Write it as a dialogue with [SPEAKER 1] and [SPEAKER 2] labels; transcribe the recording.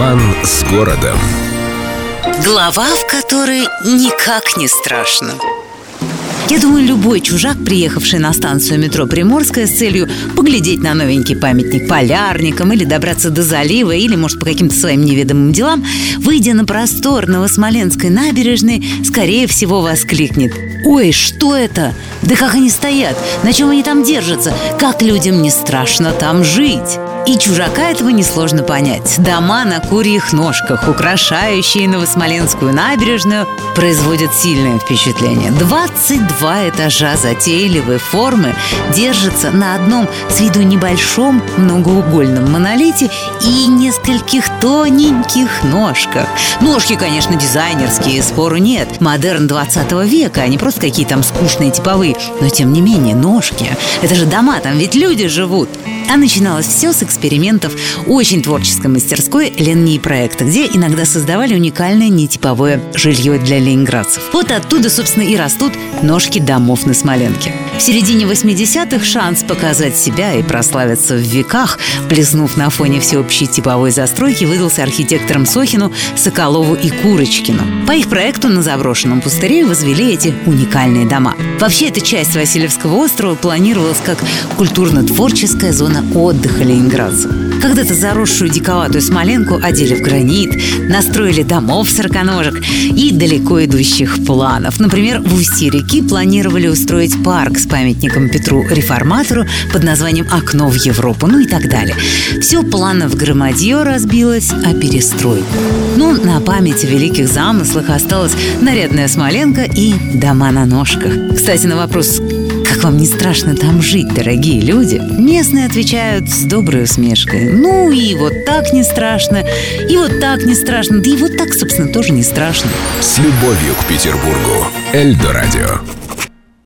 [SPEAKER 1] Роман с городом.
[SPEAKER 2] Глава, в которой никак не страшно. Я думаю, любой чужак, приехавший на станцию метро Приморская с целью поглядеть на новенький памятник полярникам или добраться до залива, или, может, по каким-то своим неведомым делам, выйдя на простор Новосмоленской набережной, скорее всего воскликнет «Ой, что это? Да как они стоят? На чем они там держатся? Как людям не страшно там жить?» И чужака этого несложно понять. Дома на курьих ножках, украшающие Новосмоленскую набережную, производят сильное впечатление. 22 этажа затейливой формы держатся на одном с виду небольшом многоугольном монолите и нескольких тоненьких ножках. Ножки, конечно, дизайнерские, спору нет. Модерн 20 века, а не просто какие там скучные типовые. Но, тем не менее, ножки. Это же дома, там ведь люди живут. А начиналось все с экспериментов очень творческой мастерской линии проекта, где иногда создавали уникальное нетиповое жилье для ленинградцев. Вот оттуда, собственно, и растут ножки домов на Смоленке. В середине 80-х шанс показать себя и прославиться в веках, блеснув на фоне всеобщей типовой застройки, выдался архитекторам Сохину, Соколову и Курочкину. По их проекту на заброшенном пустыре возвели эти уникальные дома. Вообще, эта часть Васильевского острова планировалась как культурно-творческая зона отдыха ленинградцев. Когда-то заросшую диковатую Смоленку одели в гранит, настроили домов сороконожек и далеко идущих планов. Например, в устье реки планировали устроить парк с памятником Петру Реформатору под названием «Окно в Европу», ну и так далее. Все планов громадье разбилось о перестройку. Ну, на память о великих замыслах осталась нарядная Смоленка и дома на ножках. Кстати, на вопрос, как вам не страшно там жить, дорогие люди? Местные отвечают с доброй усмешкой. Ну и вот так не страшно, и вот так не страшно, да и вот так, собственно, тоже не страшно.
[SPEAKER 1] С любовью к Петербургу. Эльдо радио.